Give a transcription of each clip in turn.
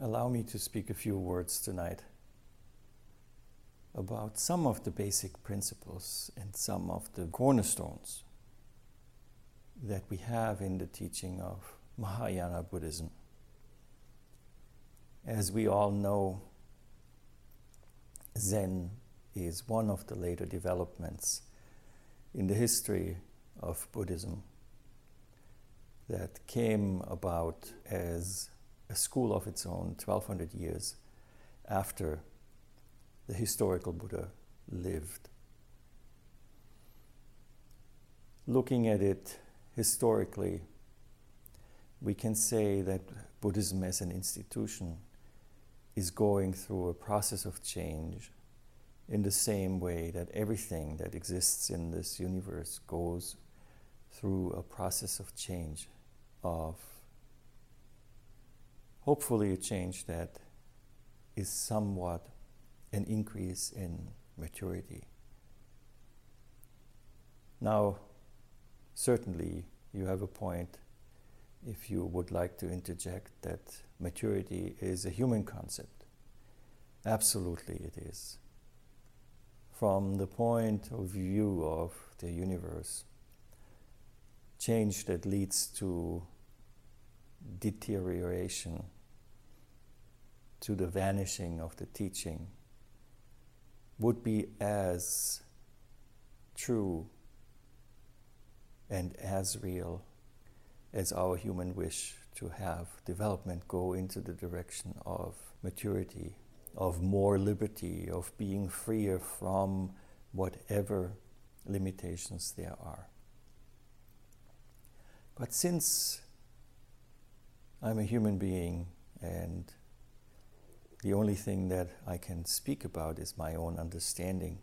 Allow me to speak a few words tonight about some of the basic principles and some of the cornerstones that we have in the teaching of Mahayana Buddhism. As we all know, Zen is one of the later developments in the history of Buddhism that came about as a school of its own 1200 years after the historical Buddha lived. Looking at it historically, we can say that Buddhism as an institution is going through a process of change in the same way that everything that exists in this universe goes through a process of change, of hopefully a change that is somewhat an increase in maturity. Now, certainly, you have a point if you would like to interject that maturity is a human concept. Absolutely, it is. From the point of view of the universe, change that leads to deterioration, to the vanishing of the teaching, would be as true and as real as our human wish to have development go into the direction of maturity, of more liberty, of being freer from whatever limitations there are. But since I'm a human being and the only thing that I can speak about is my own understanding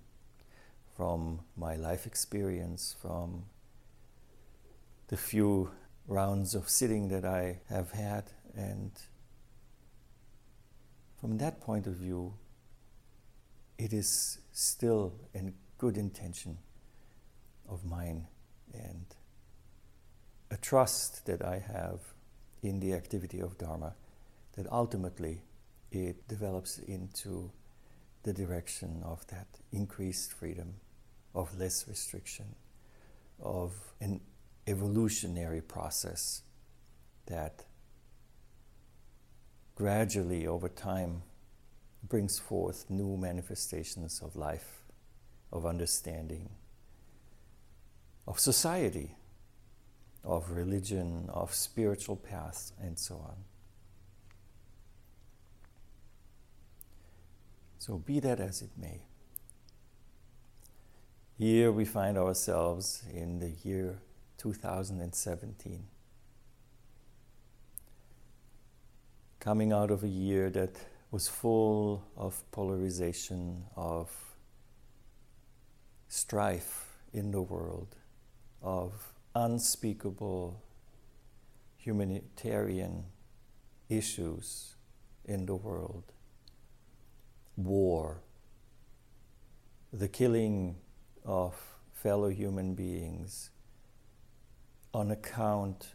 from my life experience, from the few rounds of sitting that I have had. And from that point of view, it is still a good intention of mine. And a trust that I have in the activity of Dharma that ultimately it develops into the direction of that increased freedom, of less restriction, of an evolutionary process that gradually over time brings forth new manifestations of life, of understanding, of society, of religion, of spiritual paths, and so on. So be that as it may. Here we find ourselves in the year 2017. Coming out of a year that was full of polarization, of strife in the world, of unspeakable humanitarian issues in the world, war, the killing of fellow human beings on account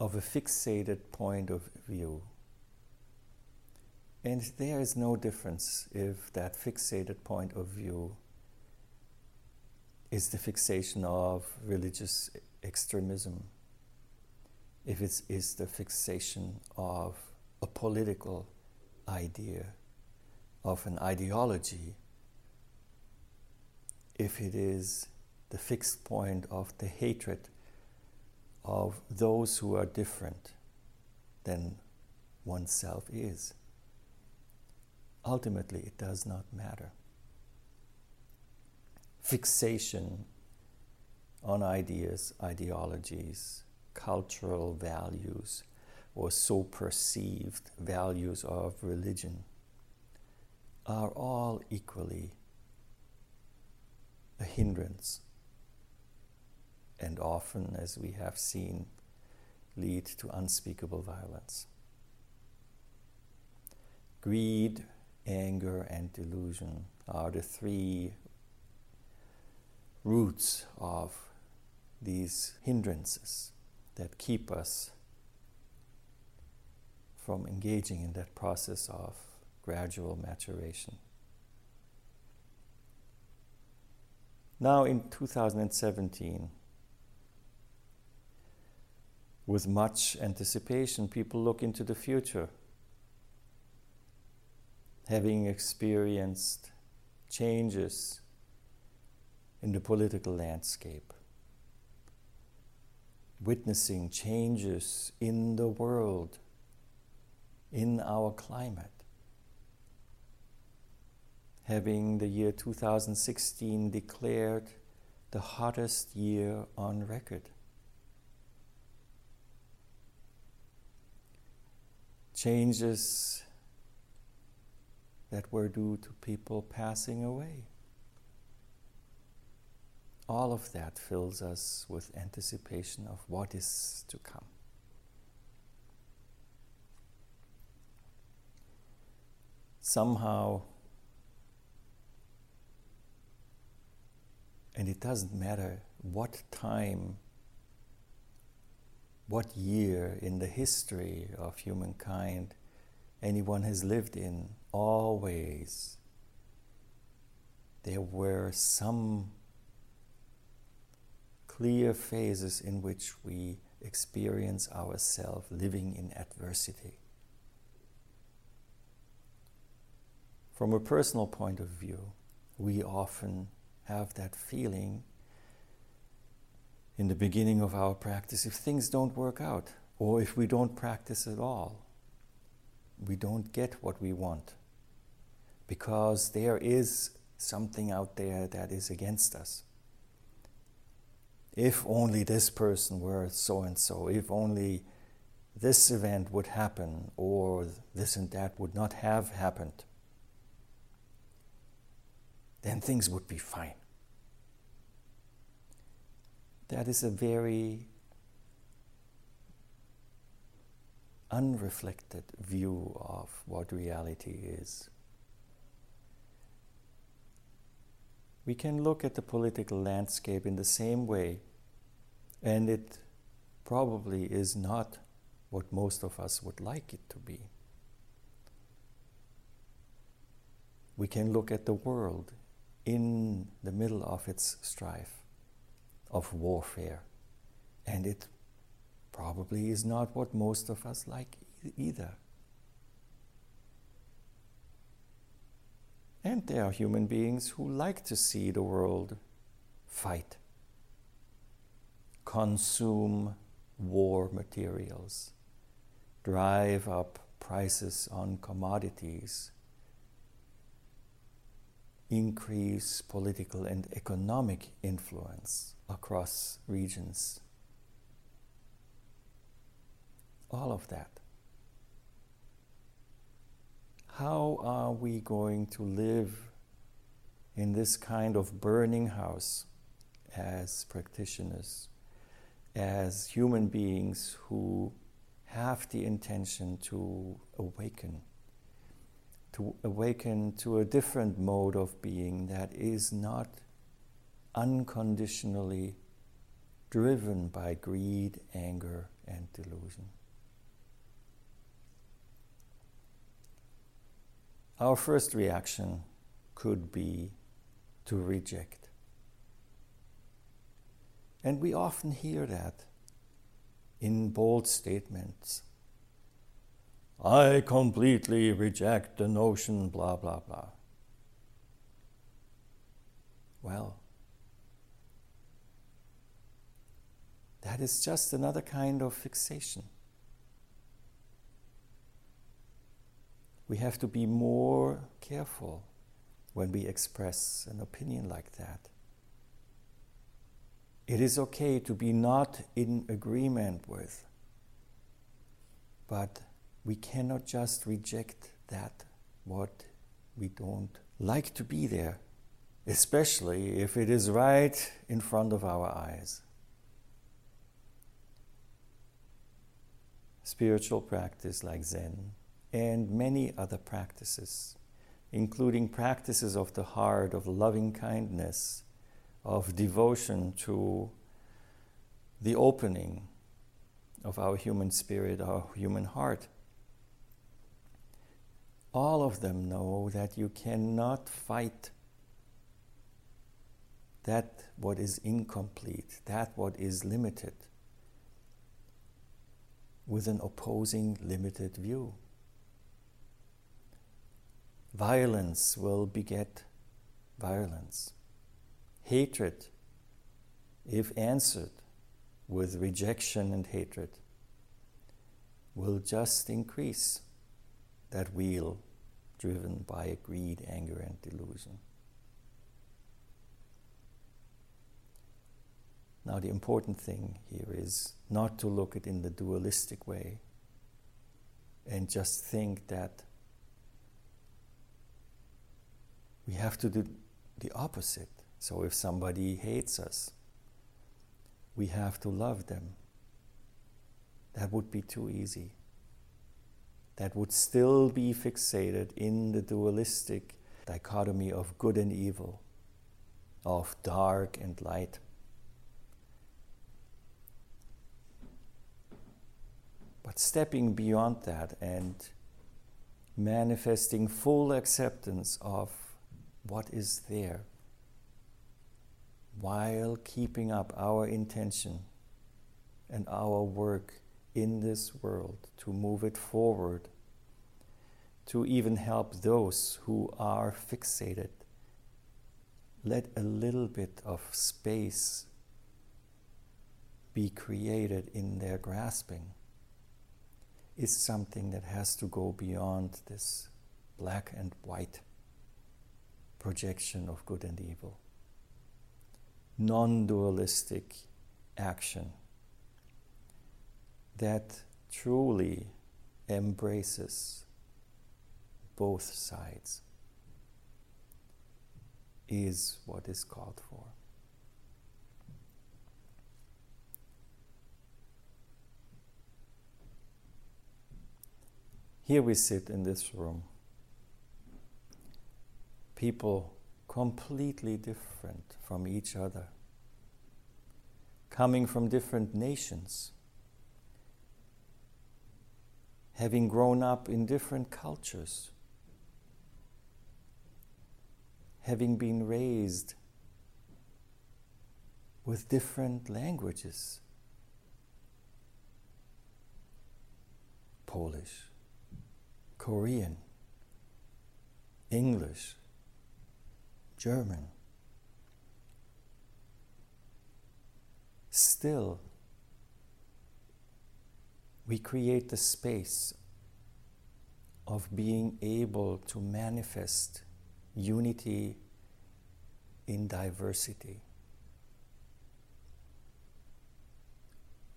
of a fixated point of view. And there is no difference if that fixated point of view is the fixation of religious extremism, if it is the fixation of a political idea, of an ideology, if it is the fixed point of the hatred of those who are different than oneself is. Ultimately, it does not matter. Fixation on ideas, ideologies, cultural values, or so perceived values of religion are all equally a hindrance and often, as we have seen, lead to unspeakable violence. Greed, anger, and delusion are the three roots of these hindrances that keep us from engaging in that process of gradual maturation. Now, in 2017, with much anticipation, people look into the future, having experienced changes in the political landscape, witnessing changes in the world, in our climate, having the year 2016 declared the hottest year on record. Changes that were due to people passing away. All of that fills us with anticipation of what is to come. Somehow, and it doesn't matter what time what year in the history of humankind anyone has lived in, always there were some clear phases in which we experience ourselves living in adversity. From a personal point of view, we often have that feeling in the beginning of our practice, if things don't work out, or if we don't practice at all, we don't get what we want. Because there is something out there that is against us. If only this person were so and so, if only this event would happen, or this and that would not have happened, then things would be fine. That is a very unreflected view of what reality is. We can look at the political landscape in the same way, and it probably is not what most of us would like it to be. We can look at the world in the middle of its strife of warfare. And it probably is not what most of us like either. And there are human beings who like to see the world fight, consume war materials, drive up prices on commodities, increase political and economic influence across regions. All of that. How are we going to live in this kind of burning house as practitioners, as human beings who have the intention to awaken? To awaken to a different mode of being that is not unconditionally driven by greed, anger, and delusion. Our first reaction could be to reject. And we often hear that in bold statements I completely reject the notion, blah, blah, blah. Well, that is just another kind of fixation. We have to be more careful when we express an opinion like that. It is okay to be not in agreement with, but we cannot just reject that what we don't like to be there, especially if it is right in front of our eyes. Spiritual practice like Zen and many other practices, including practices of the heart of loving kindness, of devotion to the opening of our human spirit, our human heart. All of them know that you cannot fight that what is incomplete, that what is limited, with an opposing limited view. Violence will beget violence. Hatred, if answered with rejection and hatred, will just increase that wheel driven by greed, anger, and delusion. Now, the important thing here is not to look at it in the dualistic way and just think that we have to do the opposite. So, if somebody hates us, we have to love them. That would be too easy. That would still be fixated in the dualistic dichotomy of good and evil, of dark and light. But stepping beyond that and manifesting full acceptance of what is there while keeping up our intention and our work in this world to move it forward, to even help those who are fixated. Let a little bit of space be created in their grasping is something that has to go beyond this black and white projection of good and evil. Non dualistic action that truly embraces both sides is what is called for. Here we sit in this room. People completely different from each other, coming from different nations, having grown up in different cultures, having been raised with different languages Polish, Korean, English, German. Still, we create the space of being able to manifest unity in diversity.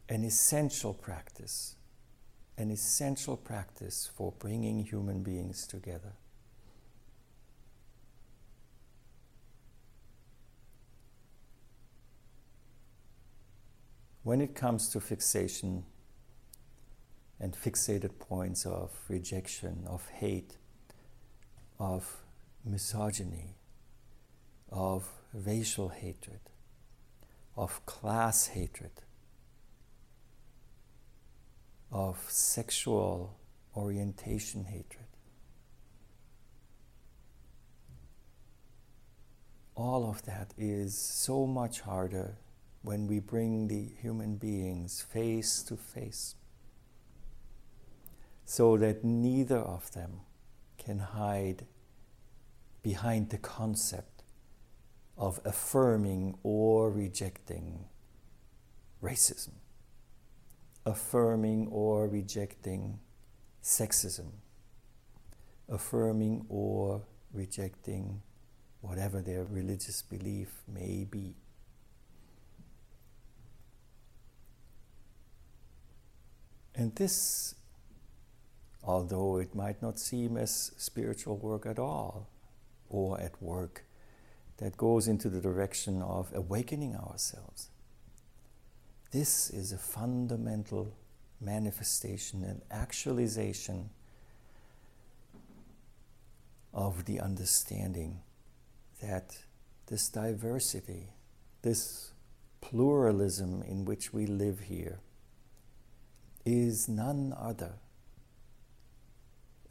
An essential practice an essential practice for bringing human beings together. When it comes to fixation and fixated points of rejection, of hate, of misogyny, of racial hatred, of class hatred, of sexual orientation hatred. All of that is so much harder when we bring the human beings face to face, so that neither of them can hide behind the concept of affirming or rejecting racism affirming or rejecting sexism, affirming or rejecting whatever their religious belief may be. And this, although it might not seem as spiritual work at all, or at work that goes into the direction of awakening ourselves, this is a fundamental manifestation and actualization of the understanding that this diversity this pluralism in which we live here is none other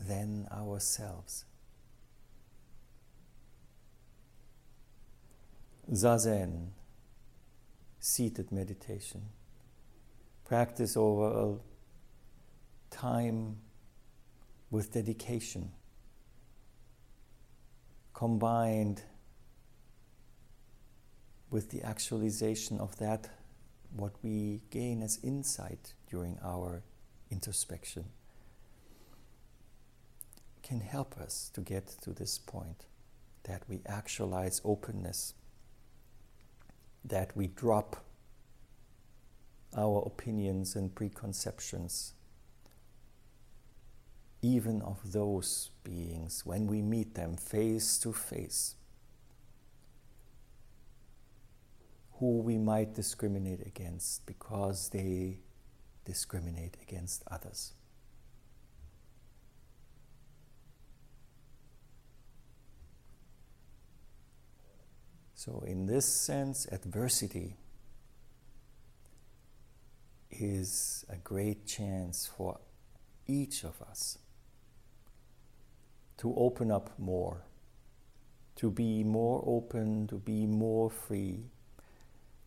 than ourselves. Zazen, seated meditation, practice over a time with dedication, combined with the actualization of that what we gain as insight during our introspection can help us to get to this point that we actualize openness, that we drop our opinions and preconceptions, even of those beings when we meet them face to face who we might discriminate against because they discriminate against others. So, in this sense, adversity is a great chance for each of us to open up more, to be more open, to be more free,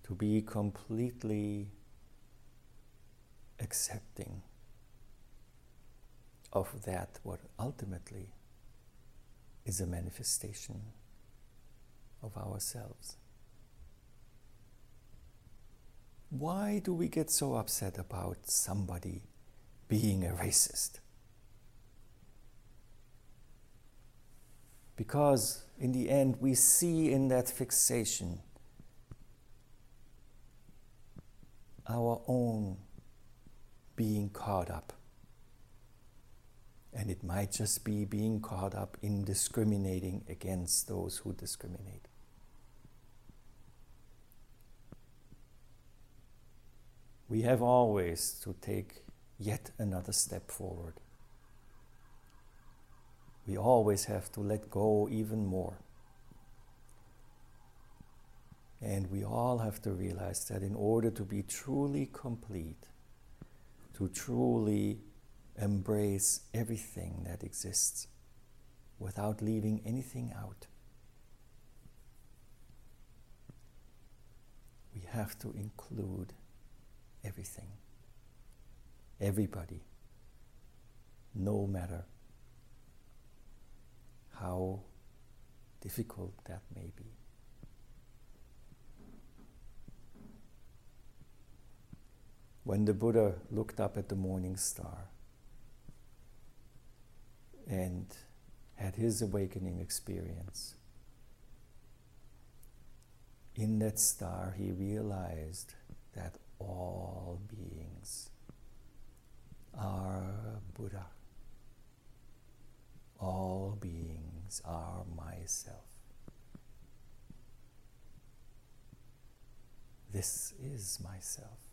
to be completely accepting of that what ultimately is a manifestation of ourselves. Why do we get so upset about somebody being a racist? Because in the end, we see in that fixation our own being caught up. And it might just be being caught up in discriminating against those who discriminate. We have always to take yet another step forward. We always have to let go even more. And we all have to realize that in order to be truly complete, to truly embrace everything that exists without leaving anything out, we have to include everything, everybody, no matter how difficult that may be. when the Buddha looked up at the morning star and had his awakening experience, in that star he realized that all beings are Buddha. All beings are myself. This is myself.